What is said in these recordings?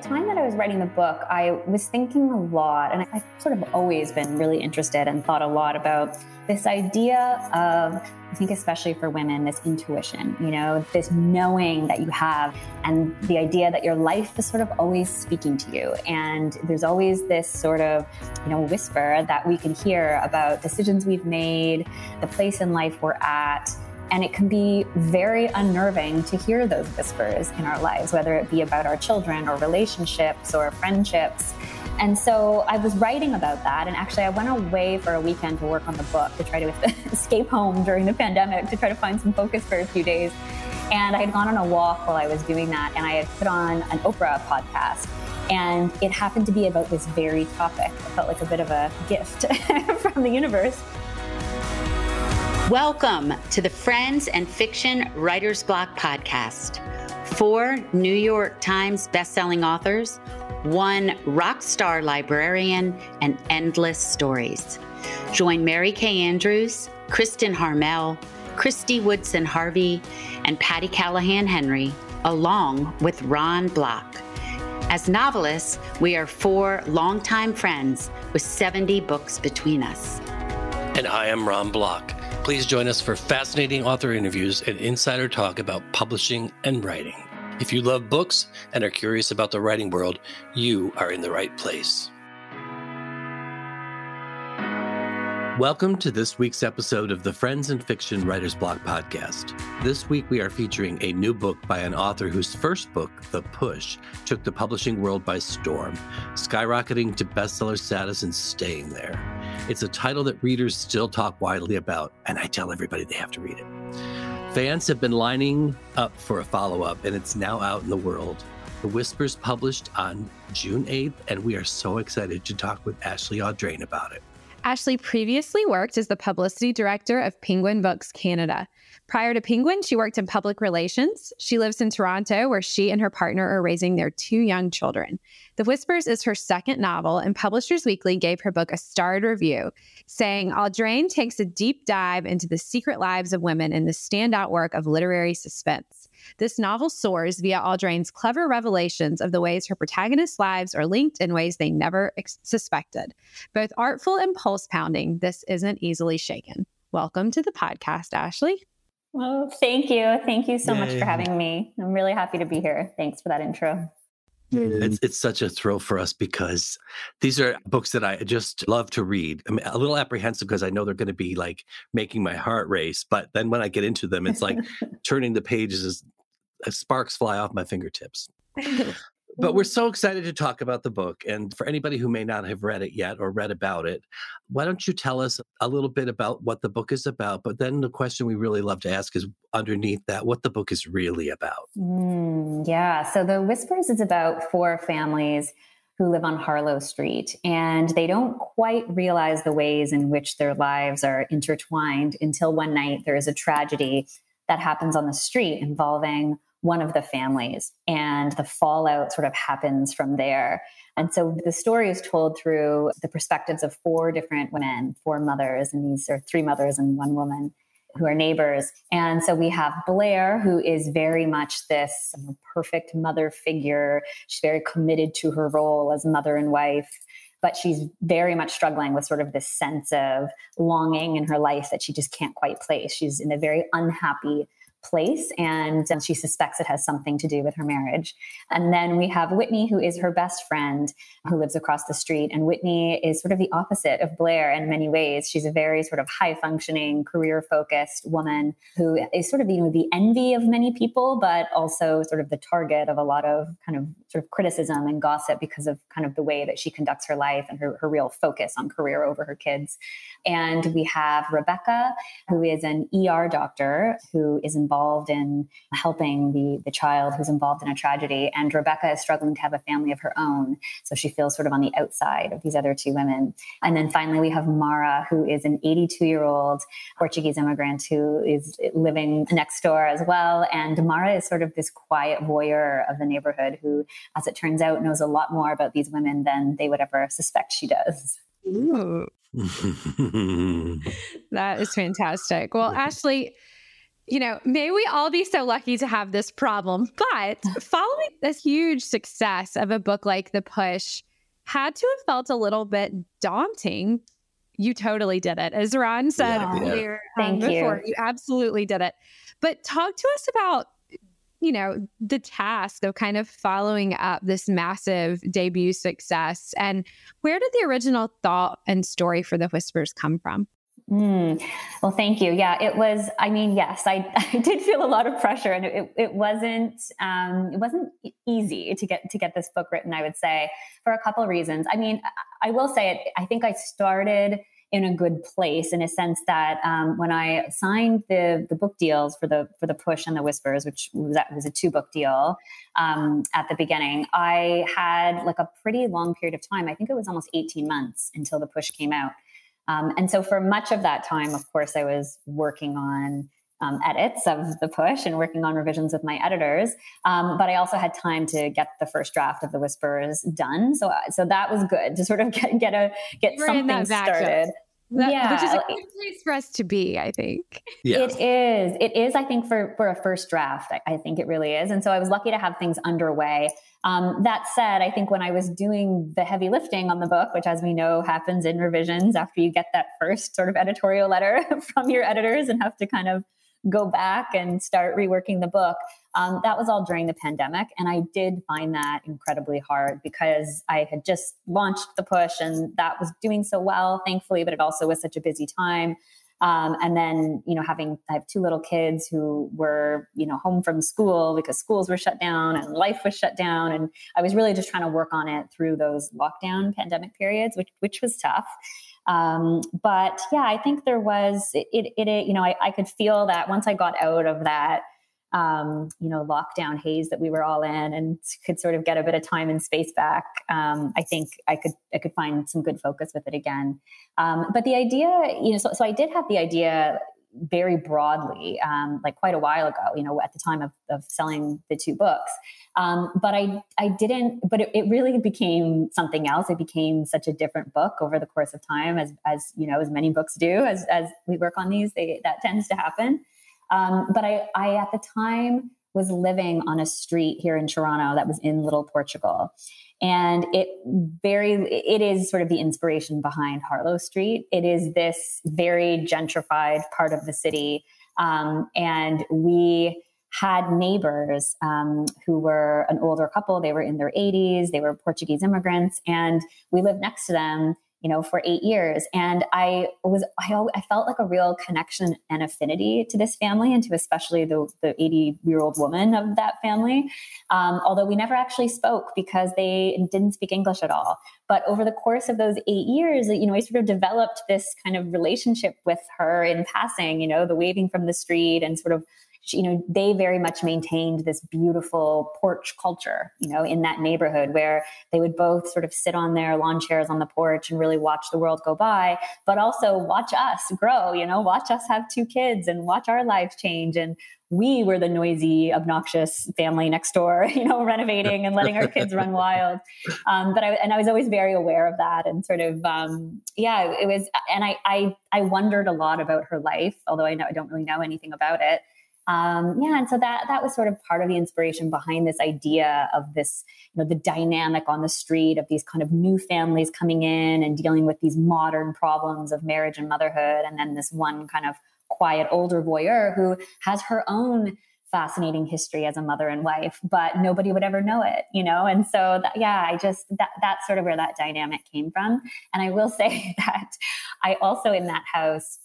the time that I was writing the book, I was thinking a lot, and I've sort of always been really interested and thought a lot about this idea of, I think, especially for women, this intuition, you know, this knowing that you have, and the idea that your life is sort of always speaking to you. And there's always this sort of, you know, whisper that we can hear about decisions we've made, the place in life we're at and it can be very unnerving to hear those whispers in our lives, whether it be about our children or relationships or friendships. And so I was writing about that. And actually, I went away for a weekend to work on the book to try to escape home during the pandemic to try to find some focus for a few days. And I had gone on a walk while I was doing that, and I had put on an Oprah podcast. And it happened to be about this very topic. It felt like a bit of a gift from the universe. Welcome to the Friends and Fiction Writers Block podcast. Four New York Times bestselling authors, one rock star librarian, and endless stories. Join Mary Kay Andrews, Kristen Harmel, Kristy Woodson Harvey, and Patti Callahan Henry, along with Ron Block. As novelists, we are four longtime friends with 70 books between us. And I am Ron Block. Please join us for fascinating author interviews and insider talk about publishing and writing. If you love books and are curious about the writing world, you are in the right place. Welcome to this week's episode of the Friends and Fiction Writers Block podcast. This week we are featuring a new book by an author whose first book, The Push, took the publishing world by storm, skyrocketing to bestseller status and staying there. It's a title that readers still talk widely about, and I tell everybody they have to read it. Fans have been lining up for a follow up, and it's now out in the world. The Whispers published on June 8th, and we are so excited to talk with Ashley Audrain about it. Ashley previously worked as the publicity director of Penguin Books Canada. Prior to Penguin, she worked in public relations. She lives in Toronto, where she and her partner are raising their two young children. The Whispers is her second novel, and Publishers Weekly gave her book a starred review, saying Audrain takes a deep dive into the secret lives of women in the standout work of literary suspense. This novel soars via Audrain's clever revelations of the ways her protagonists' lives are linked in ways they never ex- suspected. Both artful and pulse pounding, this isn't easily shaken. Welcome to the podcast, Ashley. Well, thank you. Thank you so Yay. much for having me. I'm really happy to be here. Thanks for that intro. It's, mm. it's such a thrill for us because these are books that I just love to read. I'm a little apprehensive because I know they're going to be like making my heart race. But then when I get into them, it's like turning the pages as sparks fly off my fingertips. But we're so excited to talk about the book. And for anybody who may not have read it yet or read about it, why don't you tell us a little bit about what the book is about? But then the question we really love to ask is underneath that, what the book is really about. Mm, yeah. So The Whispers is about four families who live on Harlow Street, and they don't quite realize the ways in which their lives are intertwined until one night there is a tragedy that happens on the street involving one of the families and the fallout sort of happens from there. And so the story is told through the perspectives of four different women four mothers and these are three mothers and one woman who are neighbors. And so we have blair who is very much this perfect mother figure. She's very committed to her role as mother and wife but she's very much struggling with sort of this sense of longing in her life that she just can't quite place. She's in a very unhappy place and she suspects it has something to do with her marriage. And then we have Whitney, who is her best friend who lives across the street. And Whitney is sort of the opposite of Blair in many ways. She's a very sort of high functioning, career focused woman who is sort of, you know, the envy of many people, but also sort of the target of a lot of kind of sort of criticism and gossip because of kind of the way that she conducts her life and her, her real focus on career over her kids. And we have Rebecca, who is an ER doctor who is involved in helping the, the child who's involved in a tragedy. And Rebecca is struggling to have a family of her own. So she feels sort of on the outside of these other two women. And then finally, we have Mara, who is an 82 year old Portuguese immigrant who is living next door as well. And Mara is sort of this quiet voyeur of the neighborhood who, as it turns out, knows a lot more about these women than they would ever suspect she does. Ooh. that is fantastic. Well, Ashley, you know, may we all be so lucky to have this problem. But following this huge success of a book like The Push had to have felt a little bit daunting. You totally did it. As Ron said yeah. earlier um, before, you. you absolutely did it. But talk to us about you know, the task of kind of following up this massive debut success. And where did the original thought and story for the Whispers come from? Mm. Well, thank you. Yeah, it was. I mean, yes, I, I did feel a lot of pressure, and it, it wasn't um, it wasn't easy to get to get this book written. I would say for a couple reasons. I mean, I will say it. I think I started in a good place in a sense that um, when I signed the the book deals for the for the push and the whispers, which was that was a two book deal um, at the beginning, I had like a pretty long period of time. I think it was almost eighteen months until the push came out. Um, and so for much of that time, of course, I was working on um, edits of the push and working on revisions with my editors. Um, but I also had time to get the first draft of the Whispers done. So, uh, so that was good to sort of get, get a get We're something started. That, yeah, which is a good place for us to be, I think. Yeah. It is. It is, I think, for for a first draft. I, I think it really is. And so I was lucky to have things underway. Um, that said, I think when I was doing the heavy lifting on the book, which as we know happens in revisions after you get that first sort of editorial letter from your editors and have to kind of go back and start reworking the book. Um, that was all during the pandemic. And I did find that incredibly hard because I had just launched the push and that was doing so well, thankfully, but it also was such a busy time. Um, and then, you know, having, I have two little kids who were, you know, home from school because schools were shut down and life was shut down. And I was really just trying to work on it through those lockdown pandemic periods, which, which was tough. Um, but yeah, I think there was it, it, it you know, I, I, could feel that once I got out of that, um, you know, lockdown haze that we were all in and could sort of get a bit of time and space back. Um, I think I could, I could find some good focus with it again. Um, but the idea, you know, so, so I did have the idea very broadly, um, like quite a while ago, you know, at the time of, of selling the two books. Um, but I, I didn't, but it, it, really became something else. It became such a different book over the course of time, as, as you know, as many books do, as, as we work on these, they, that tends to happen. Um, but I, I, at the time, was living on a street here in Toronto that was in Little Portugal and it very it is sort of the inspiration behind harlow street. It is this very gentrified part of the city. Um, and we had neighbors um, who were an older couple. They were in their 80s they were portuguese immigrants. And we lived next to them you know, for eight years. And I was, I, I felt like a real connection and affinity to this family and to especially the, the 80 year old woman of that family. Um, although we never actually spoke because they didn't speak English at all. But over the course of those eight years, you know, I sort of developed this kind of relationship with her in passing, you know, the waving from the street and sort of you know, they very much maintained this beautiful porch culture, you know, in that neighborhood where they would both sort of sit on their lawn chairs on the porch and really watch the world go by, but also watch us grow, you know, watch us have two kids and watch our lives change. And we were the noisy, obnoxious family next door, you know, renovating and letting our kids run wild. Um, but I, and I was always very aware of that and sort of, um, yeah, it was, and I, I, I wondered a lot about her life, although I know I don't really know anything about it. Um, yeah, and so that that was sort of part of the inspiration behind this idea of this, you know, the dynamic on the street of these kind of new families coming in and dealing with these modern problems of marriage and motherhood, and then this one kind of quiet older voyeur who has her own fascinating history as a mother and wife, but nobody would ever know it, you know? And so, that, yeah, I just, that, that's sort of where that dynamic came from. And I will say that I also in that house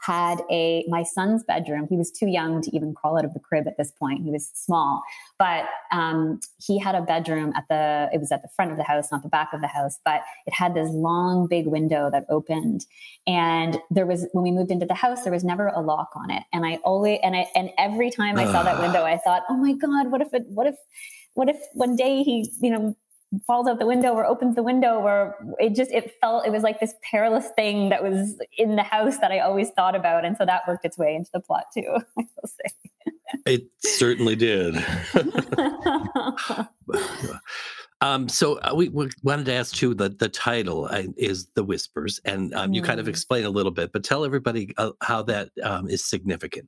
had a my son's bedroom. He was too young to even crawl out of the crib at this point. He was small, but um, he had a bedroom at the. It was at the front of the house, not the back of the house, but it had this long, big window that opened. And there was when we moved into the house, there was never a lock on it. And I always and I and every time I saw that window, I thought, oh my god, what if it? What if? What if one day he, you know, falls out the window or opens the window or it just it felt it was like this perilous thing that was in the house that i always thought about and so that worked its way into the plot too i will say it certainly did um, so uh, we, we, wanted to ask too the, the title uh, is the whispers and um, mm. you kind of mm. explain a little bit but tell everybody uh, how that um, is significant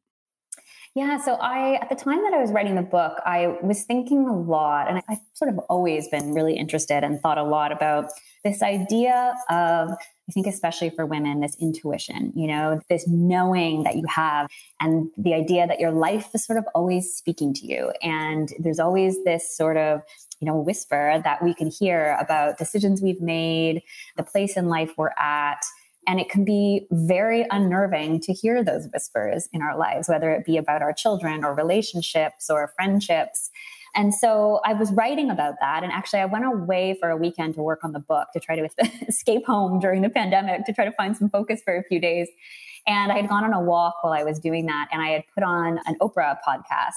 Yeah, so I, at the time that I was writing the book, I was thinking a lot, and I've sort of always been really interested and thought a lot about this idea of, I think, especially for women, this intuition, you know, this knowing that you have, and the idea that your life is sort of always speaking to you. And there's always this sort of, you know, whisper that we can hear about decisions we've made, the place in life we're at and it can be very unnerving to hear those whispers in our lives, whether it be about our children or relationships or friendships. And so I was writing about that. And actually, I went away for a weekend to work on the book to try to escape home during the pandemic, to try to find some focus for a few days. And I had gone on a walk while I was doing that, and I had put on an Oprah podcast.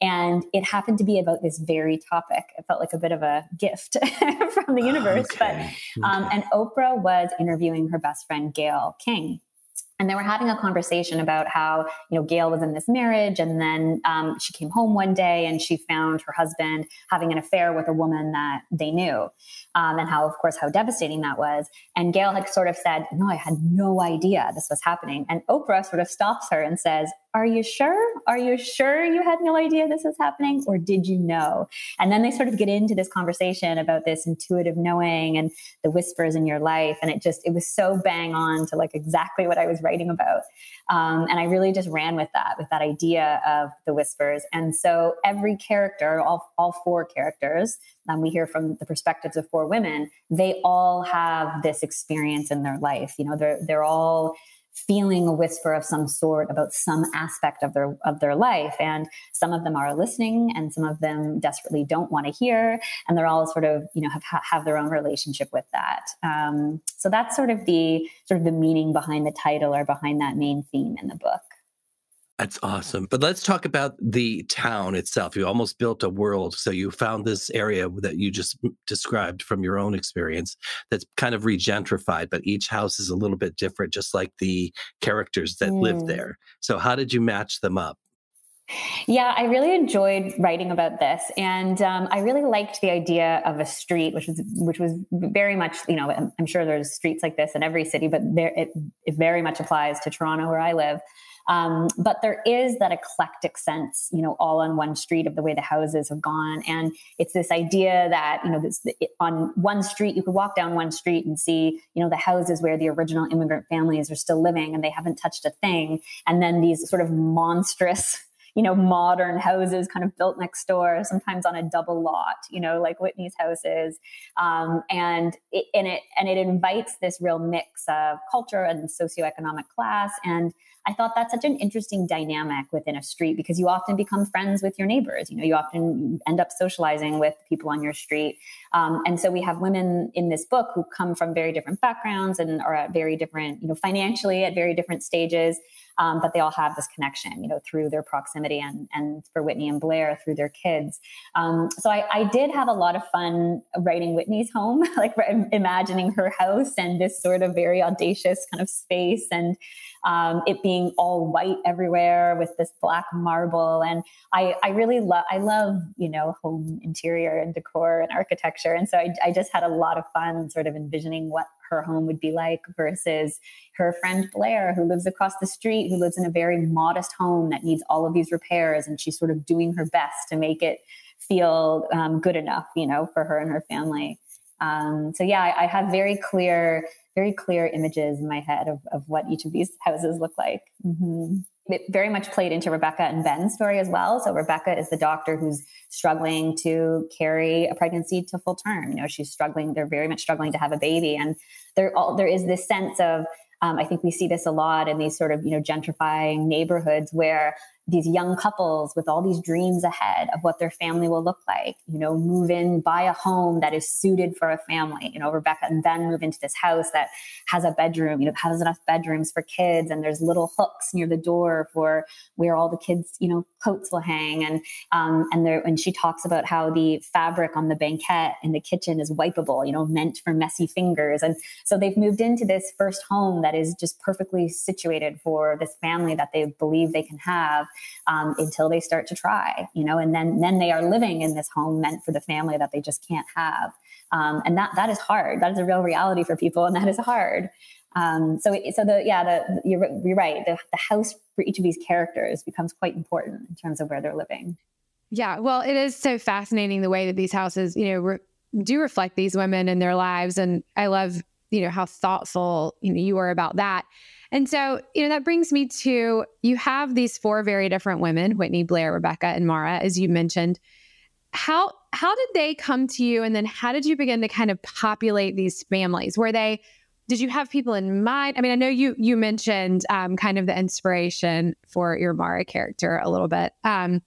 And it happened to be about this very topic. It felt like a bit of a gift from the universe. Okay. But, um, and Oprah was interviewing her best friend, Gayle King and they were having a conversation about how you know gayle was in this marriage and then um, she came home one day and she found her husband having an affair with a woman that they knew um, and how of course how devastating that was. And gayle had sort of said no i had no idea this was happening. And oprah sort of stops her and says are you sure? Are you sure you had no idea this was happening? Or did you know? And then they sort of get into this conversation about this intuitive knowing and the whispers in your life. And it just, it was so bang on to like exactly what I was writing about. Um, and I really just ran with that, with that idea of the whispers. And so every character, all, all four characters, um, we hear from the perspectives of four women, they all have this experience in their life. You know, they're, they're all, feeling a whisper of some sort about some aspect of their of their life. And some of them are listening and some of them desperately don't want to hear. And they're all sort of you know have have their own relationship with that. Um, so that's sort of the sort of the meaning behind the title or behind that main theme in the book that's awesome. But let's talk about the town itself. You almost built a world. So you found this area that you just described from your own experience that's kind of regentrified, but each house is a little bit different, just like the characters that mm. live there. So, how did you match them up? Yeah, I really enjoyed writing about this, and um, I really liked the idea of a street, which was which was very much, you know, I'm sure there's streets like this in every city, but there it, it very much applies to Toronto, where I live. Um, but there is that eclectic sense, you know, all on one street of the way the houses have gone. And it's this idea that, you know, this, it, on one street, you could walk down one street and see, you know, the houses where the original immigrant families are still living and they haven't touched a thing. And then these sort of monstrous, you know, modern houses kind of built next door, sometimes on a double lot, you know, like Whitney's houses. Um, and it, and it, and it invites this real mix of culture and socioeconomic class. And I thought that's such an interesting dynamic within a street because you often become friends with your neighbors. You know, you often end up socializing with people on your street. Um, and so we have women in this book who come from very different backgrounds and are at very different, you know, financially at very different stages um, but they all have this connection, you know, through their proximity and, and for Whitney and Blair through their kids. Um, so I, I, did have a lot of fun writing Whitney's home, like imagining her house and this sort of very audacious kind of space and um, it being all white everywhere with this black marble. And I, I really love, I love, you know, home interior and decor and architecture. And so I, I just had a lot of fun sort of envisioning what her home would be like versus her friend Blair, who lives across the street, who lives in a very modest home that needs all of these repairs. And she's sort of doing her best to make it feel um, good enough, you know, for her and her family. Um, so yeah, I, I, have very clear, very clear images in my head of, of what each of these houses look like. Mm-hmm it very much played into Rebecca and Ben's story as well. So Rebecca is the doctor who's struggling to carry a pregnancy to full term. You know, she's struggling. They're very much struggling to have a baby, and there all there is this sense of. Um, I think we see this a lot in these sort of you know gentrifying neighborhoods where these young couples with all these dreams ahead of what their family will look like, you know, move in, buy a home that is suited for a family, you know, Rebecca, and then move into this house that has a bedroom, you know, has enough bedrooms for kids and there's little hooks near the door for where all the kids, you know, coats will hang. And, um, and there, and she talks about how the fabric on the banquette in the kitchen is wipeable, you know, meant for messy fingers. And so they've moved into this first home that is just perfectly situated for this family that they believe they can have um, until they start to try, you know, and then then they are living in this home meant for the family that they just can't have, um, and that that is hard. That is a real reality for people, and that is hard. Um, so so the yeah the you're, you're right. The, the house for each of these characters becomes quite important in terms of where they're living. Yeah, well, it is so fascinating the way that these houses, you know, re- do reflect these women and their lives, and I love, you know, how thoughtful you know you are about that. And so, you know, that brings me to you have these four very different women: Whitney, Blair, Rebecca, and Mara, as you mentioned. How how did they come to you, and then how did you begin to kind of populate these families? Were they did you have people in mind? I mean, I know you you mentioned um, kind of the inspiration for your Mara character a little bit, um,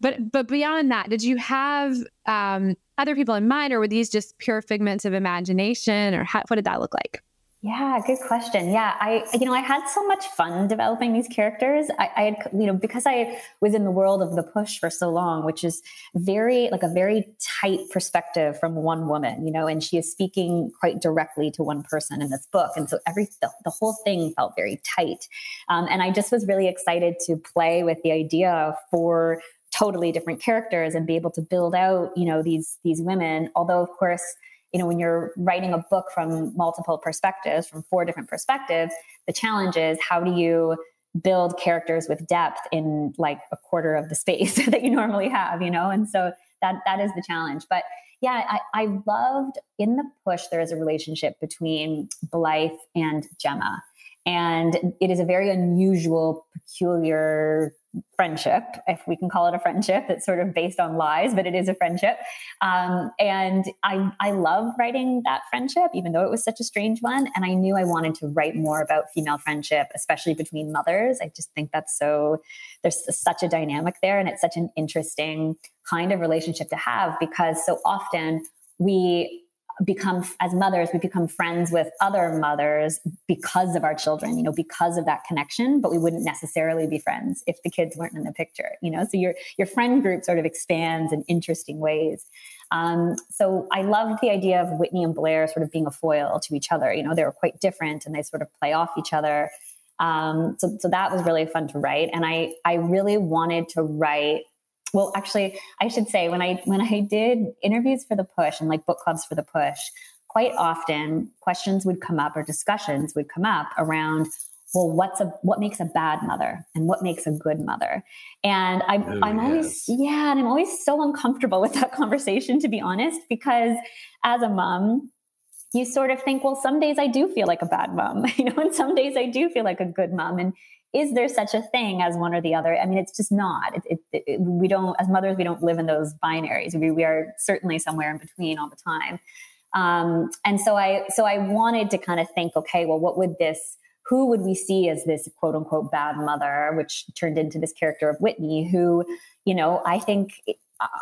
but but beyond that, did you have um, other people in mind, or were these just pure figments of imagination, or how, what did that look like? Yeah, good question. Yeah, I you know I had so much fun developing these characters. I, I, had you know because I was in the world of the push for so long, which is very like a very tight perspective from one woman, you know, and she is speaking quite directly to one person in this book, and so every the, the whole thing felt very tight. Um, and I just was really excited to play with the idea for totally different characters and be able to build out you know these these women. Although of course you know, when you're writing a book from multiple perspectives, from four different perspectives, the challenge is how do you build characters with depth in like a quarter of the space that you normally have, you know? And so that that is the challenge. But yeah, I, I loved in the push there is a relationship between Blythe and Gemma. And it is a very unusual, peculiar friendship, if we can call it a friendship. It's sort of based on lies, but it is a friendship. Um, and I, I love writing that friendship, even though it was such a strange one. And I knew I wanted to write more about female friendship, especially between mothers. I just think that's so, there's such a dynamic there. And it's such an interesting kind of relationship to have because so often we become as mothers we become friends with other mothers because of our children you know because of that connection but we wouldn't necessarily be friends if the kids weren't in the picture you know so your your friend group sort of expands in interesting ways um, so I love the idea of Whitney and Blair sort of being a foil to each other. You know, they were quite different and they sort of play off each other. Um, so, so that was really fun to write. And I, I really wanted to write well actually i should say when i when i did interviews for the push and like book clubs for the push quite often questions would come up or discussions would come up around well what's a what makes a bad mother and what makes a good mother and i'm oh, i'm yes. always yeah and i'm always so uncomfortable with that conversation to be honest because as a mom you sort of think well some days i do feel like a bad mom you know and some days i do feel like a good mom and is there such a thing as one or the other? I mean, it's just not. It, it, it, we don't, as mothers, we don't live in those binaries. We, we are certainly somewhere in between all the time. Um, and so I, so I wanted to kind of think, okay, well, what would this, who would we see as this quote unquote bad mother, which turned into this character of Whitney, who, you know, I think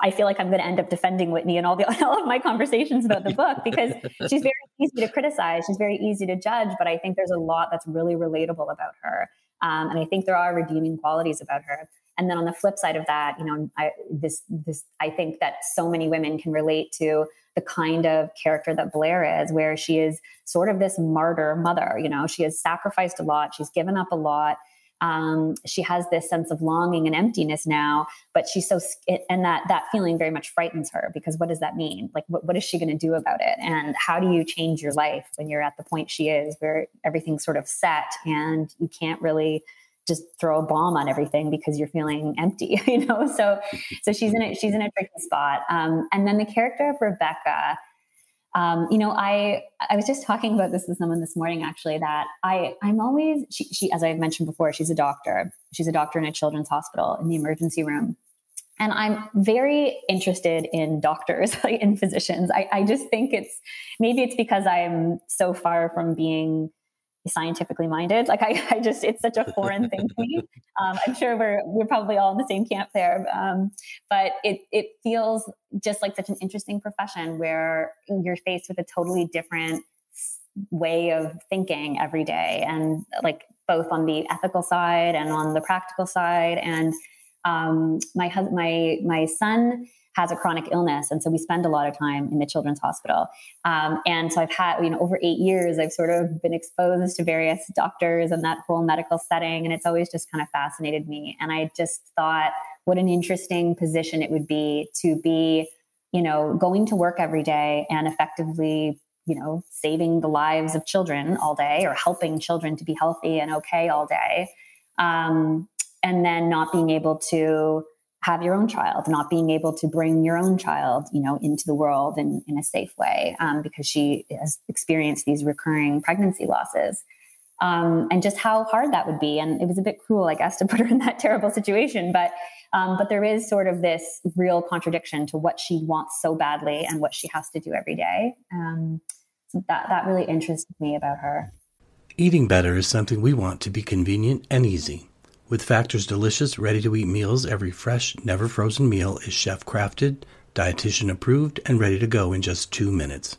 I feel like I'm going to end up defending Whitney in all the all of my conversations about the book because she's very easy to criticize, she's very easy to judge, but I think there's a lot that's really relatable about her. Um, and I think there are redeeming qualities about her. And then on the flip side of that, you know, I, this this I think that so many women can relate to the kind of character that Blair is, where she is sort of this martyr mother. You know, she has sacrificed a lot, she's given up a lot, um, she has this sense of longing and emptiness now but she's so and that that feeling very much frightens her because what does that mean like what, what is she going to do about it and how do you change your life when you're at the point she is where everything's sort of set and you can't really just throw a bomb on everything because you're feeling empty you know? So so she's in a she's in a tricky spot. Um, and then the character of rebecca um, you know, I I was just talking about this with someone this morning actually that I I'm always she, she as I mentioned before she's a doctor. She's a doctor in a children's hospital in the emergency room. And I'm very interested in doctors like in physicians. I, I just think it's maybe it's because I'm so far from being scientifically minded. Like I, I just, it's such a foreign thing to me. Um, I'm sure we're, we're probably all in the same camp there. Um, but it, it feels just like such an interesting profession where you're faced with a totally different way of thinking every day. And like both on the ethical side and on the practical side. And um, my husband, my, my son, has a chronic illness. And so we spend a lot of time in the children's hospital. Um, and so I've had, you know, over eight years, I've sort of been exposed to various doctors and that whole medical setting. And it's always just kind of fascinated me. And I just thought, what an interesting position it would be to be, you know, going to work every day and effectively you know, saving the lives of children all day or helping children to be healthy and okay all day um, and then not being able to have your own child, not being able to bring your own child, you know, into the world in, in a safe way um, because she has experienced these recurring pregnancy losses. Um, and just how hard that would be. And it was a bit cruel, I guess, to put her in that terrible situation. But um, but there is sort of this real contradiction to what she wants so badly and what she has to do every day. Um, so that that really interested me about her. Eating better is something we want to be convenient and easy. With Factor's delicious, ready to eat meals, every fresh, never frozen meal is chef crafted, dietitian approved, and ready to go in just two minutes.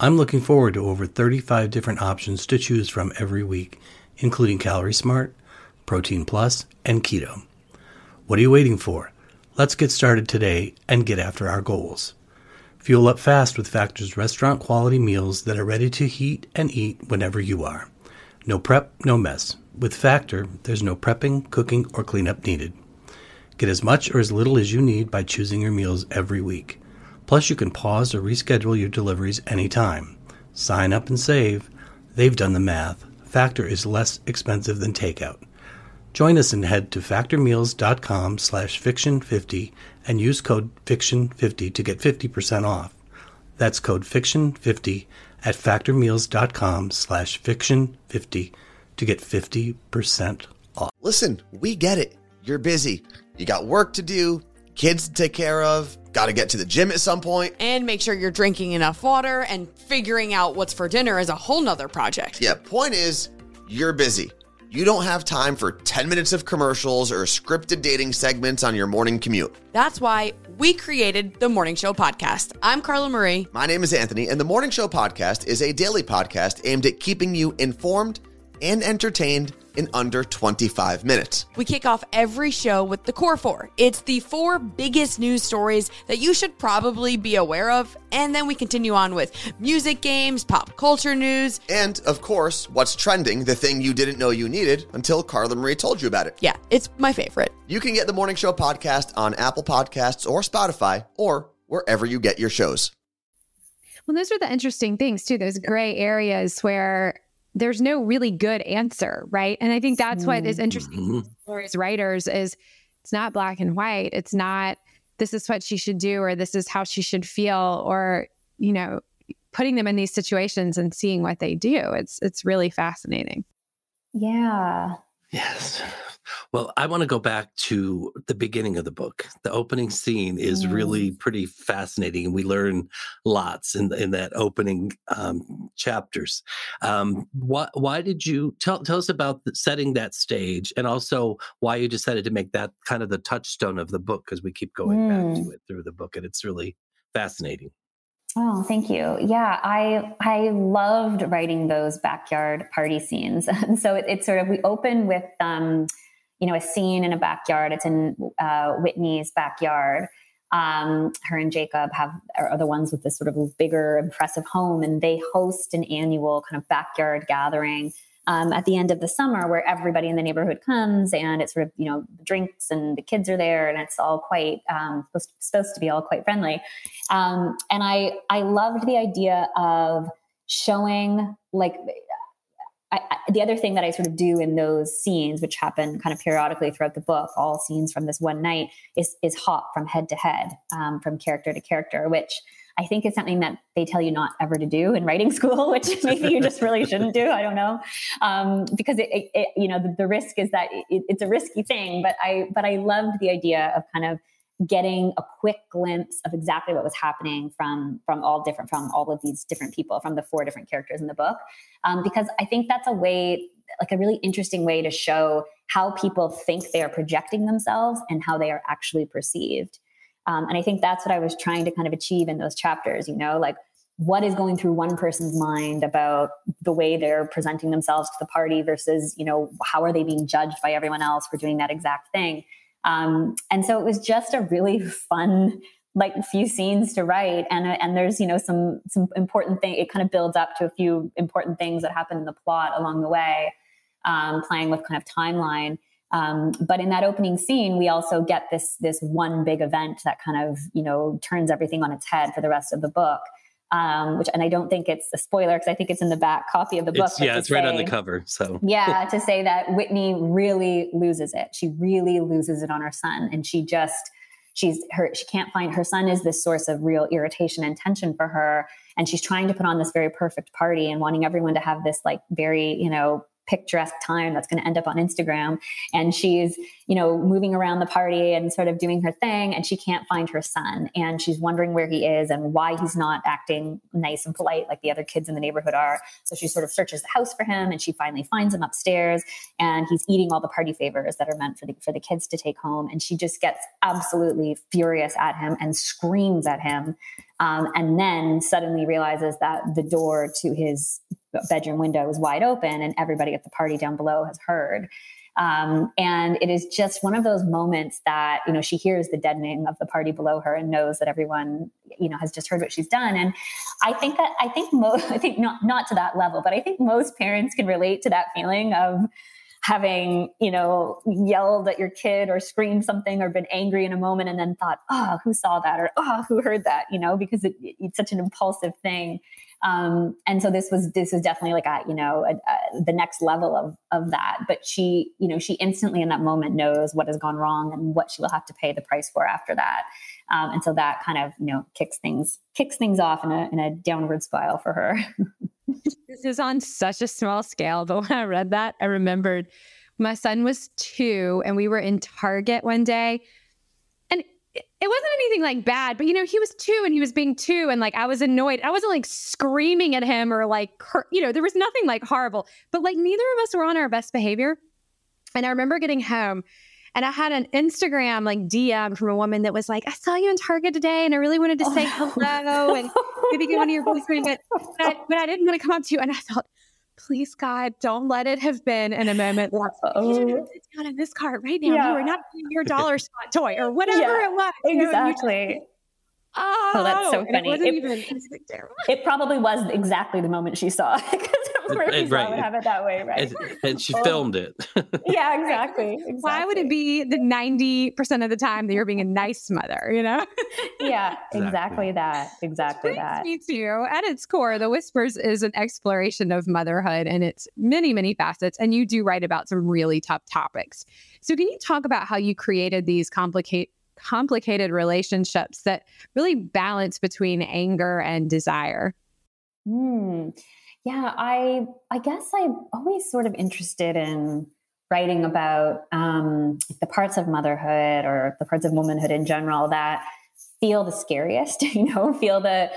I'm looking forward to over 35 different options to choose from every week, including Calorie Smart, Protein Plus, and Keto. What are you waiting for? Let's get started today and get after our goals. Fuel up fast with Factor's restaurant quality meals that are ready to heat and eat whenever you are. No prep, no mess. With Factor, there's no prepping, cooking, or cleanup needed. Get as much or as little as you need by choosing your meals every week. Plus, you can pause or reschedule your deliveries anytime. Sign up and save. They've done the math. Factor is less expensive than takeout. Join us and head to factormeals.com slash fiction50 and use code fiction50 to get 50% off. That's code fiction50 at factormeals.com slash fiction50 to get 50% off. Listen, we get it. You're busy. You got work to do, kids to take care of, got to get to the gym at some point. And make sure you're drinking enough water and figuring out what's for dinner is a whole nother project. Yeah, point is, you're busy. You don't have time for 10 minutes of commercials or scripted dating segments on your morning commute. That's why we created the Morning Show podcast. I'm Carla Marie. My name is Anthony, and the Morning Show podcast is a daily podcast aimed at keeping you informed and entertained in under 25 minutes. We kick off every show with the core four. It's the four biggest news stories that you should probably be aware of. And then we continue on with music games, pop culture news. And of course, what's trending, the thing you didn't know you needed until Carla Marie told you about it. Yeah, it's my favorite. You can get the Morning Show podcast on Apple Podcasts or Spotify or wherever you get your shows. Well, those are the interesting things too, those gray areas where there's no really good answer, right? And I think that's what is interesting mm-hmm. as writers is it's not black and white. It's not this is what she should do or this is how she should feel or you know putting them in these situations and seeing what they do. It's it's really fascinating. Yeah. Yes. Well, I want to go back to the beginning of the book. The opening scene is mm. really pretty fascinating, and we learn lots in in that opening um, chapters. Um, why, why did you tell tell us about the, setting that stage, and also why you decided to make that kind of the touchstone of the book? Because we keep going mm. back to mm. it through the book, and it's really fascinating. Oh, thank you. Yeah, I I loved writing those backyard party scenes. And so it, it's sort of we open with um, you know, a scene in a backyard. It's in uh, Whitney's backyard. Um, her and Jacob have are the ones with this sort of bigger, impressive home, and they host an annual kind of backyard gathering um, at the end of the summer where everybody in the neighborhood comes and it's sort of you know drinks and the kids are there and it's all quite um, supposed, supposed to be all quite friendly um, and i i loved the idea of showing like I, I, the other thing that I sort of do in those scenes, which happen kind of periodically throughout the book, all scenes from this one night, is is hop from head to head, um, from character to character, which I think is something that they tell you not ever to do in writing school, which maybe you just really shouldn't do. I don't know, um, because it, it, it, you know the, the, risk is that it's a risky thing. But I but I loved the idea of kind of getting a quick glimpse of exactly what was happening from from all different from all of these different people from the four different characters in the book. Um, because i think that's a way like a really interesting way to show how people think they are projecting themselves and how they are actually perceived. Um, and i think that's what i was trying to kind of achieve in those chapters you know like what is going through one person's mind about the way they're presenting themselves to the party versus you know how are they being judged by everyone else for doing that exact thing um, and so it was just a really fun like few scenes to write. And and there's you know some some important thing it kind of builds up to a few important things that happen in the plot along the way um, playing with kind of timeline. Um, but in that opening scene we also get this this one big event that kind of you know turns everything on its head for the rest of the book um, which and I don't think it's a spoiler because I think it's in the back copy of the book. It's, yeah, it's say, right on the cover. So yeah, to say that Whitney really loses it. She really loses it on her son, and she just she's her she can't find her son is this source of real irritation and tension for her, and she's trying to put on this very perfect party and wanting everyone to have this like very you know picturesque time that's going to end up on Instagram. And she's, you know, moving around the party and sort of doing her thing. And she can't find her son. And she's wondering where he is and why he's not acting nice and polite like the other kids in the neighborhood are. So she sort of searches the house for him and she finally finds him upstairs and he's eating all the party favors that are meant for the, for the kids to take home. And she just gets absolutely furious at him and screams at him. Um, and then suddenly realizes that the door to his bedroom window is wide open and everybody at the party down below has heard. Um, and it is just one of those moments that, you know, she hears the deadening of the party below her and knows that everyone, you know, has just heard what she's done. And I think that, I think most, I think not, not to that level, but I think most parents can relate to that feeling of, having you know yelled at your kid or screamed something or been angry in a moment and then thought oh who saw that or oh who heard that you know because it, it's such an impulsive thing um, and so this was this was definitely like a you know a, a, the next level of of that. But she you know she instantly in that moment knows what has gone wrong and what she will have to pay the price for after that. Um, and so that kind of you know kicks things kicks things off in a in a downward spiral for her. This is on such a small scale, but when I read that, I remembered my son was two and we were in Target one day. And it wasn't anything like bad, but you know, he was two and he was being two, and like I was annoyed. I wasn't like screaming at him or like, you know, there was nothing like horrible, but like neither of us were on our best behavior. And I remember getting home and I had an Instagram like DM from a woman that was like, I saw you in Target today and I really wanted to oh, say oh. hello and maybe get one of your boyfriend, but, but, I, but I didn't want to come up to you. And I thought, please God, don't let it have been in a moment like, oh. sit down in this cart right now. Yeah. You are not your dollar spot toy or whatever yeah, it was. Exactly. Oh, oh, that's so oh, funny. It, it, even, it, probably was exactly the moment she saw because Murphy's right. would have it that way, right? And, and she oh. filmed it. yeah, exactly, exactly, Why would it be the ninety percent of the time that you're being a nice mother? You know? yeah, exactly, exactly that. Exactly that. Me too. At its core, The Whispers is an exploration of motherhood and its many, many facets. And you do write about some really tough topics. So, can you talk about how you created these complicated complicated relationships that really balance between anger and desire? Hmm. Yeah, I I guess I'm always sort of interested in writing about um, the parts of motherhood or the parts of womanhood in general that feel the scariest. You know, feel the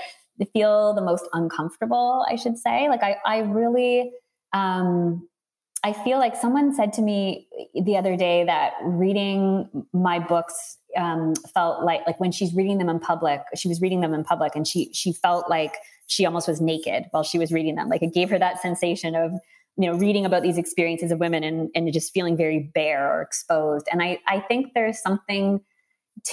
feel the most uncomfortable. I should say. Like I I really um, I feel like someone said to me the other day that reading my books um, felt like like when she's reading them in public, she was reading them in public, and she she felt like she almost was naked while she was reading them. Like it gave her that sensation of you know reading about these experiences of women and and just feeling very bare or exposed. And I I think there's something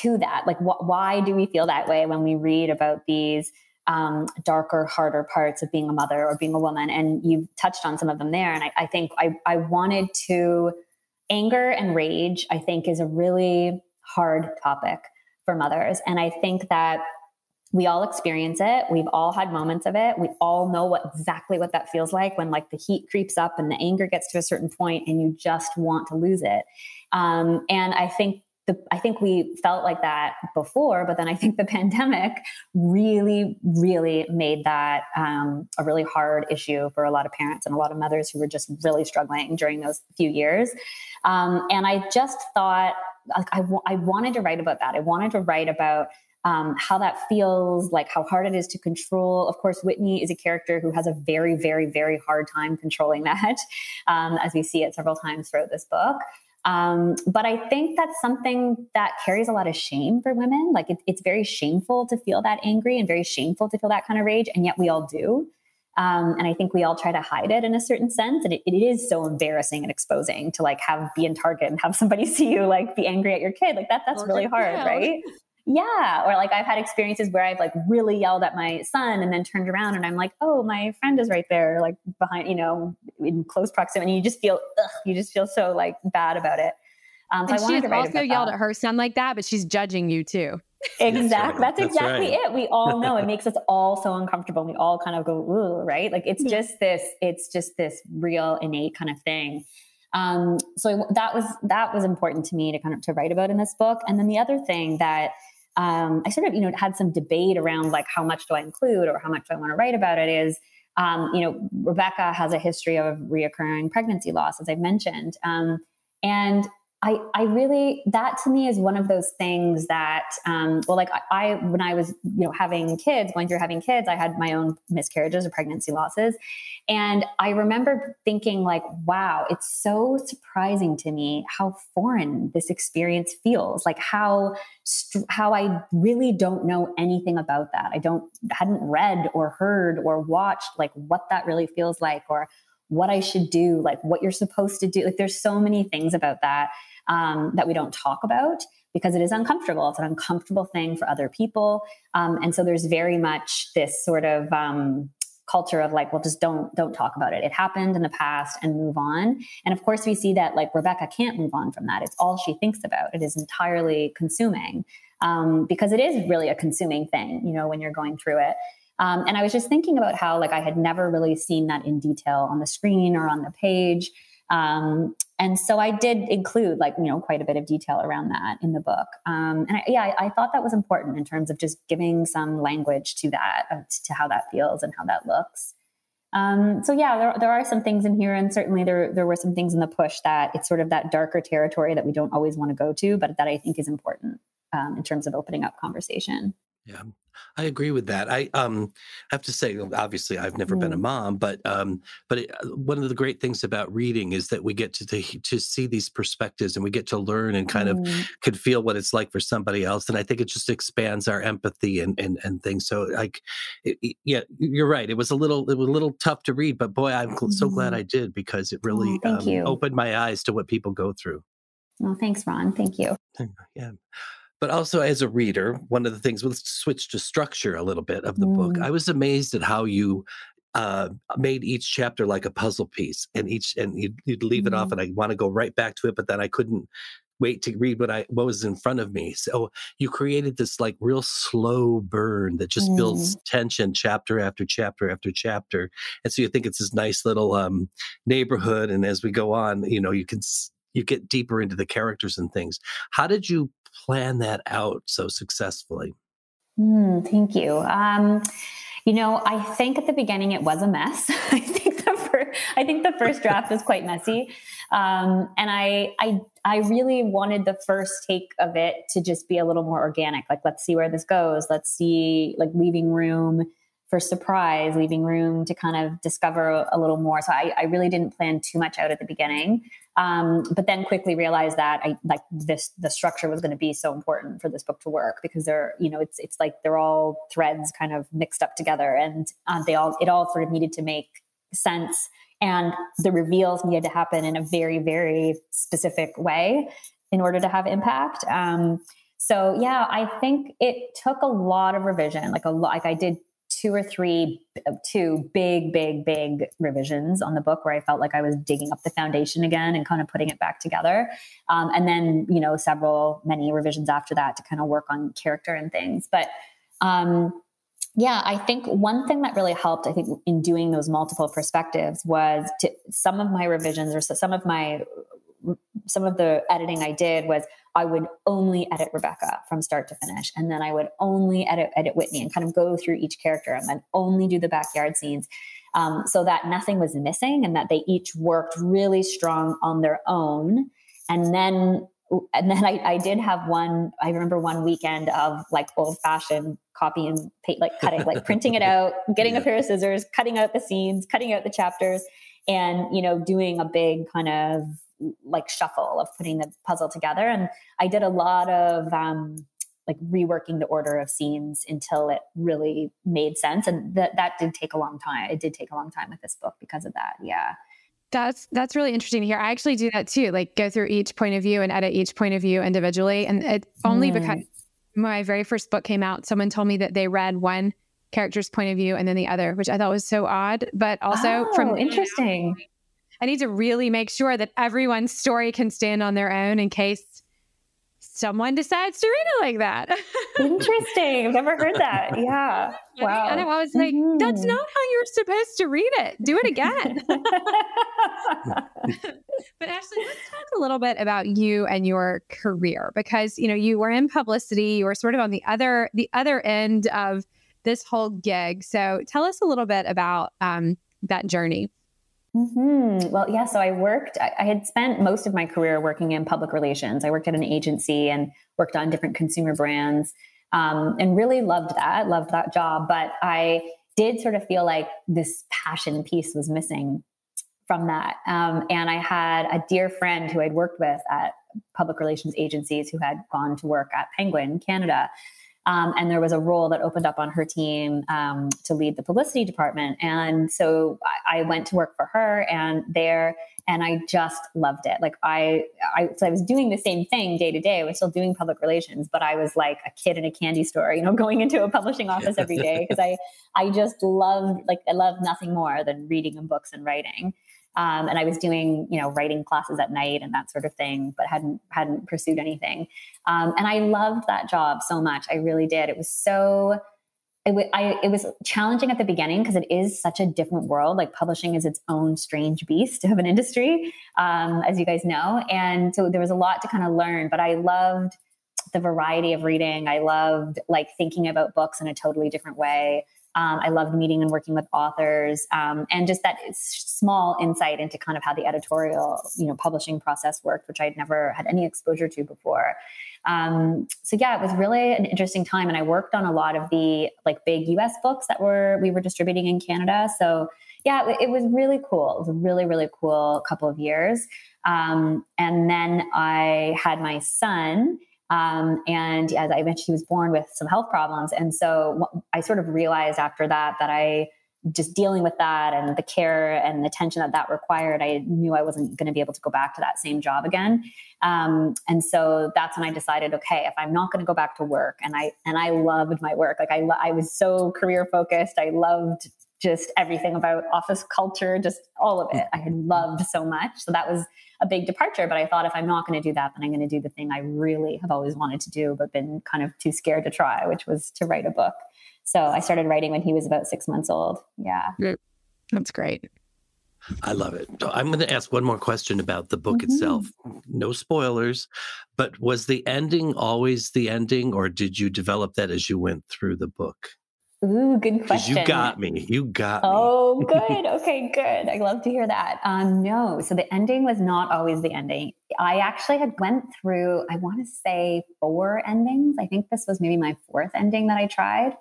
to that. Like wh- why do we feel that way when we read about these? Um, darker, harder parts of being a mother or being a woman. And you've touched on some of them there. And I, I think I, I wanted to anger and rage, I think, is a really hard topic for mothers. And I think that we all experience it. We've all had moments of it. We all know what exactly what that feels like when like the heat creeps up and the anger gets to a certain point and you just want to lose it. Um, and I think the, I think we felt like that before, but then I think the pandemic really, really made that um, a really hard issue for a lot of parents and a lot of mothers who were just really struggling during those few years. Um, and I just thought like I, w- I wanted to write about that. I wanted to write about um, how that feels, like how hard it is to control. Of course, Whitney is a character who has a very, very, very hard time controlling that, um, as we see it several times throughout this book. Um, but I think that's something that carries a lot of shame for women. Like it, it's very shameful to feel that angry and very shameful to feel that kind of rage, and yet we all do. Um, and I think we all try to hide it in a certain sense. And it, it is so embarrassing and exposing to like have be in Target and have somebody see you like be angry at your kid. Like that, that's really hard, right? Yeah. Or like I've had experiences where I've like really yelled at my son and then turned around and I'm like, oh, my friend is right there, like behind, you know, in close proximity. And you just feel, ugh, you just feel so like bad about it. Um, so and she has also yelled that. at her son like that, but she's judging you too. exactly. That's, That's exactly right. it. We all know it makes us all so uncomfortable. We all kind of go, ooh, right? Like it's just this, it's just this real innate kind of thing. Um, so that was that was important to me to kind of to write about in this book. And then the other thing that um, I sort of you know had some debate around like how much do I include or how much do I want to write about it is um, you know Rebecca has a history of reoccurring pregnancy loss as I've mentioned, um, and I, I really that to me is one of those things that um, well like I, I, when I was you know having kids going through having kids I had my own miscarriages or pregnancy losses. And I remember thinking like wow it's so surprising to me how foreign this experience feels. Like how how I really don't know anything about that. I don't hadn't read or heard or watched like what that really feels like or what I should do like what you're supposed to do like there's so many things about that um, that we don't talk about because it is uncomfortable. It's an uncomfortable thing for other people. Um, and so there's very much this sort of um, culture of like, well, just don't don't talk about it. It happened in the past and move on. And of course, we see that like Rebecca can't move on from that. It's all she thinks about. It is entirely consuming um, because it is really a consuming thing. You know, when you're going through it. Um, and I was just thinking about how like I had never really seen that in detail on the screen or on the page. Um, and so I did include like, you know, quite a bit of detail around that in the book. Um, and I, yeah, I, I, thought that was important in terms of just giving some language to that, uh, to how that feels and how that looks. Um, so yeah, there, there are some things in here, and certainly there there were some things in the push that it's sort of that darker territory that we don't always want to go to, but that I think is important um, in terms of opening up conversation. Yeah, I agree with that. I um have to say, obviously, I've never been a mm. mom, but um, but it, uh, one of the great things about reading is that we get to, to to see these perspectives and we get to learn and kind mm. of could feel what it's like for somebody else. And I think it just expands our empathy and and and things. So like, it, yeah, you're right. It was a little it was a little tough to read, but boy, I'm mm. so glad mm-hmm. I did because it really oh, um, opened my eyes to what people go through. Well, thanks, Ron. Thank you. Yeah but also as a reader, one of the things, let's switch to structure a little bit of the mm. book. I was amazed at how you uh, made each chapter like a puzzle piece, and each and you'd, you'd leave mm. it off, mm-hmm. and I want to go right back to it, but then I couldn't wait to read what I what was in front of me. So you created this like real slow burn that just mm. builds tension chapter after chapter after chapter, and so you think it's this nice little um, neighborhood, and as we go on, you know, you can you get deeper into the characters and things. How did you plan that out so successfully? Mm, thank you. Um, you know, I think at the beginning it was a mess. I think the first, I think the first draft was quite messy, um, and I, I, I really wanted the first take of it to just be a little more organic. Like, let's see where this goes. Let's see, like, leaving room for surprise, leaving room to kind of discover a little more. So I, I really didn't plan too much out at the beginning, um, but then quickly realized that I like this the structure was going to be so important for this book to work because they're you know it's it's like they're all threads kind of mixed up together, and uh, they all it all sort of needed to make sense, and the reveals needed to happen in a very very specific way in order to have impact. Um, so yeah, I think it took a lot of revision, like a lot. Like I did two or three, two big, big, big revisions on the book where I felt like I was digging up the foundation again and kind of putting it back together. Um, and then, you know, several, many revisions after that to kind of work on character and things. But um, yeah, I think one thing that really helped, I think, in doing those multiple perspectives was to some of my revisions or some of my some of the editing I did was I would only edit Rebecca from start to finish. And then I would only edit, edit Whitney and kind of go through each character and then only do the backyard scenes um, so that nothing was missing and that they each worked really strong on their own. And then and then I, I did have one i remember one weekend of like old fashioned copy and paste like cutting like printing it out getting yeah. a pair of scissors cutting out the scenes cutting out the chapters and you know doing a big kind of like shuffle of putting the puzzle together. And I did a lot of um, like reworking the order of scenes until it really made sense. And that that did take a long time. It did take a long time with this book because of that. Yeah. That's that's really interesting to hear. I actually do that too. Like go through each point of view and edit each point of view individually. And it only mm. because my very first book came out, someone told me that they read one character's point of view and then the other, which I thought was so odd. But also oh, from interesting. I need to really make sure that everyone's story can stand on their own in case someone decides to read it like that. Interesting. I've never heard that. Yeah. Wow. And I was like, mm-hmm. that's not how you're supposed to read it. Do it again. but Ashley, let's talk a little bit about you and your career because you know you were in publicity, you were sort of on the other the other end of this whole gig. So tell us a little bit about um, that journey. Mm-hmm. Well, yeah. So I worked, I, I, had spent most of my career working in public relations. I worked at an agency and worked on different consumer brands um, and really loved that, loved that job. But I did sort of feel like this passion piece was missing from that. Um, and I had a dear friend who I'd worked with at public relations agencies who had gone to work at Penguin Canada. Um, and there was a role that opened up on her team um, to lead the publicity department. And so I, I, went to work for her and there, and I just loved it. Like I, I, so I was doing the same thing day to day. I was still doing public relations, but I was like a kid in a candy store, you know, going into a publishing office every day because I, I just loved, like, I loved nothing more than reading and books and writing. Um, and I was doing, you know, writing classes at night and that sort of thing, but hadn't hadn't pursued anything. Um, and I loved that job so much. I really did. It was so. It, w- I, it was challenging at the beginning because it is such a different world. Like publishing is its own strange beast of an industry, um, as you guys know. And so there was a lot to kind of learn, but I loved the variety of reading. I loved like thinking about books in a totally different way. Um, I loved meeting and working with authors, um, and just that small insight into kind of how the editorial, you know, publishing process worked, which I'd never had any exposure to before. Um, so yeah, it was really an interesting time, and I worked on a lot of the like big U.S. books that were we were distributing in Canada. So yeah, it, it was really cool. It was a really really cool couple of years, um, and then I had my son. Um, and as I mentioned, he was born with some health problems. And so I sort of realized after that that I just dealing with that and the care and the attention that that required, I knew I wasn't going to be able to go back to that same job again. Um, and so that's when I decided, okay, if I'm not going to go back to work, and I and I loved my work, like I I was so career focused. I loved just everything about office culture, just all of it. I had loved so much. So that was a big departure. But I thought if I'm not going to do that, then I'm going to do the thing I really have always wanted to do, but been kind of too scared to try, which was to write a book. So I started writing when he was about six months old. Yeah. That's great. I love it. I'm going to ask one more question about the book mm-hmm. itself. No spoilers, but was the ending always the ending, or did you develop that as you went through the book? Ooh, good question. You got me. You got me. Oh, good. Okay, good. I love to hear that. Um, no, so the ending was not always the ending. I actually had went through, I want to say four endings. I think this was maybe my fourth ending that I tried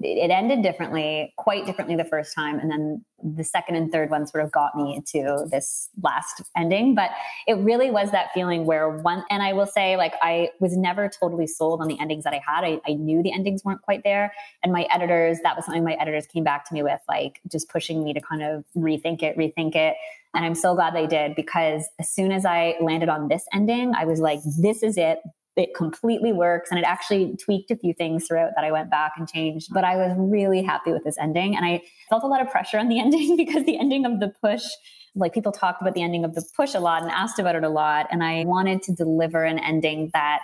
it ended differently, quite differently the first time. And then the second and third one sort of got me to this last ending. But it really was that feeling where one, and I will say, like, I was never totally sold on the endings that I had. I, I knew the endings weren't quite there. And my editors, that was something my editors came back to me with, like, just pushing me to kind of rethink it, rethink it. And I'm so glad they did because as soon as I landed on this ending, I was like, this is it it completely works and it actually tweaked a few things throughout that I went back and changed. But I was really happy with this ending. And I felt a lot of pressure on the ending because the ending of the push, like people talked about the ending of the push a lot and asked about it a lot. And I wanted to deliver an ending that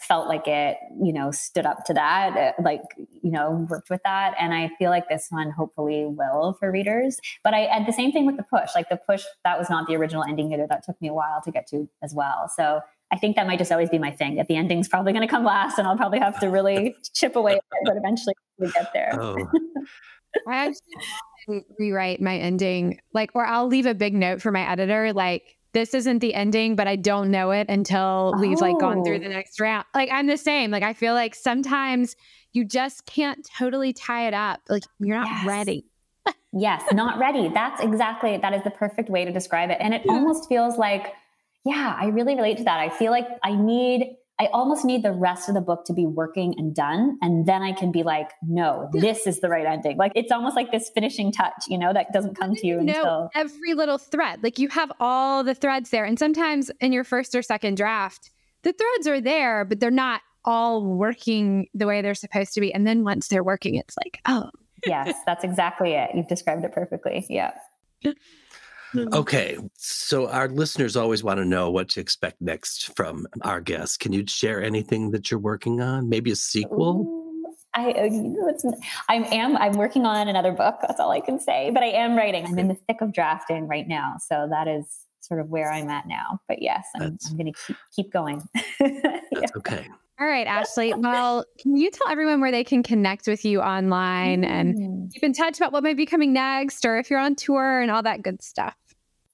felt like it, you know, stood up to that, uh, like, you know, worked with that. And I feel like this one hopefully will for readers. But I had the same thing with the push. Like the push, that was not the original ending either. That took me a while to get to as well. So I think that might just always be my thing. That the ending's probably going to come last, and I'll probably have to really chip away at it, but eventually we get there. Oh. I actually rewrite my ending, like, or I'll leave a big note for my editor, like, this isn't the ending, but I don't know it until we've oh. like gone through oh. the oh. next round. Like I'm the same. Like I feel like sometimes you just can't totally tie it up. Like you're not yes. ready. yes, not ready. That's exactly that is the perfect way to describe it. And it yeah. almost feels like yeah, I really relate to that. I feel like I need, I almost need the rest of the book to be working and done. And then I can be like, no, this is the right ending. Like it's almost like this finishing touch, you know, that doesn't come to you, you know until every little thread. Like you have all the threads there. And sometimes in your first or second draft, the threads are there, but they're not all working the way they're supposed to be. And then once they're working, it's like, oh. yes, that's exactly it. You've described it perfectly. Yeah. Okay, so our listeners always want to know what to expect next from our guests. Can you share anything that you're working on? Maybe a sequel? Ooh, I, uh, you know, it's, I am, I'm working on another book. That's all I can say, but I am writing. I'm in the thick of drafting right now. So that is sort of where I'm at now. But yes, I'm, I'm going to keep, keep going. That's yeah. okay. All right, Ashley. Well, can you tell everyone where they can connect with you online and mm. keep in touch about what might be coming next or if you're on tour and all that good stuff?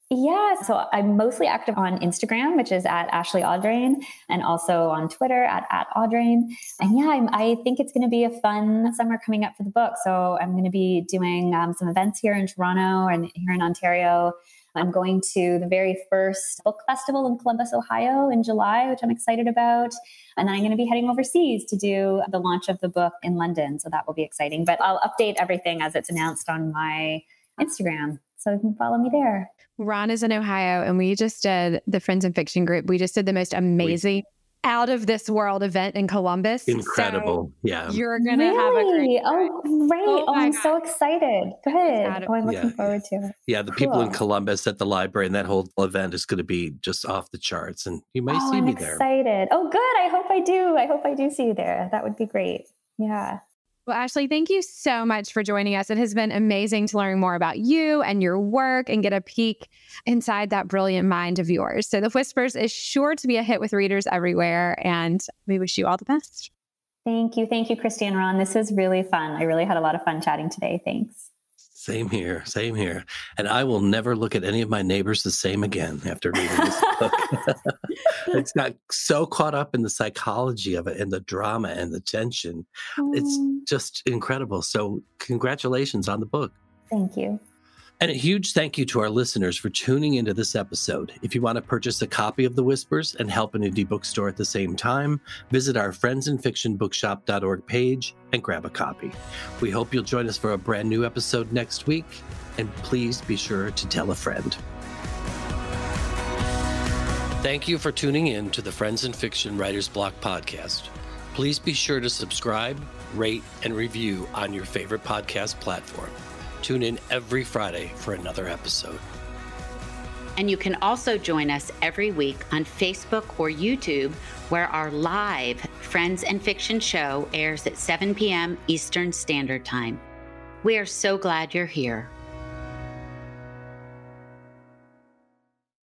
Yeah, so I'm mostly active on Instagram, which is at Ashley Audrain, and also on Twitter at, at Audrain. And yeah, I'm, i think it's going to be a fun summer coming up for the book. So I'm going to be doing um, some events here in Toronto and here in Ontario. I'm going to the very first book festival in Columbus, Ohio in July, which I'm excited about. And then I'm going to be heading overseas to do the launch of the book in London. So that will be exciting. But I'll update everything as it's announced on my Instagram. So you can follow me there. Ron is in Ohio, and we just did the Friends and Fiction group. We just did the most amazing out of this world event in Columbus. Incredible. So yeah. You're going to really? have a great Oh, great. Oh, oh I'm God. so excited. Good. Oh, I'm looking yeah. forward to it. Yeah. The cool. people in Columbus at the library and that whole event is going to be just off the charts. And you may oh, see I'm me excited. there. excited. Oh, good. I hope I do. I hope I do see you there. That would be great. Yeah. Well, Ashley, thank you so much for joining us. It has been amazing to learn more about you and your work and get a peek inside that brilliant mind of yours. So, The Whispers is sure to be a hit with readers everywhere, and we wish you all the best. Thank you. Thank you, Kristy and Ron. This was really fun. I really had a lot of fun chatting today. Thanks. Same here. Same here. And I will never look at any of my neighbors the same again after reading this book. it's got so caught up in the psychology of it and the drama and the tension. It's mm. just incredible. So, congratulations on the book. Thank you. And a huge thank you to our listeners for tuning into this episode. If you want to purchase a copy of The Whispers and help an indie bookstore at the same time, visit our friendsandfictionbookshop.org page and grab a copy. We hope you'll join us for a brand new episode next week, and please be sure to tell a friend. Thank you for tuning in to the Friends and Fiction Writers Block podcast. Please be sure to subscribe, rate, and review on your favorite podcast platform. Tune in every Friday for another episode. And you can also join us every week on Facebook or YouTube, where our live Friends and Fiction show airs at 7 p.m. Eastern Standard Time. We are so glad you're here.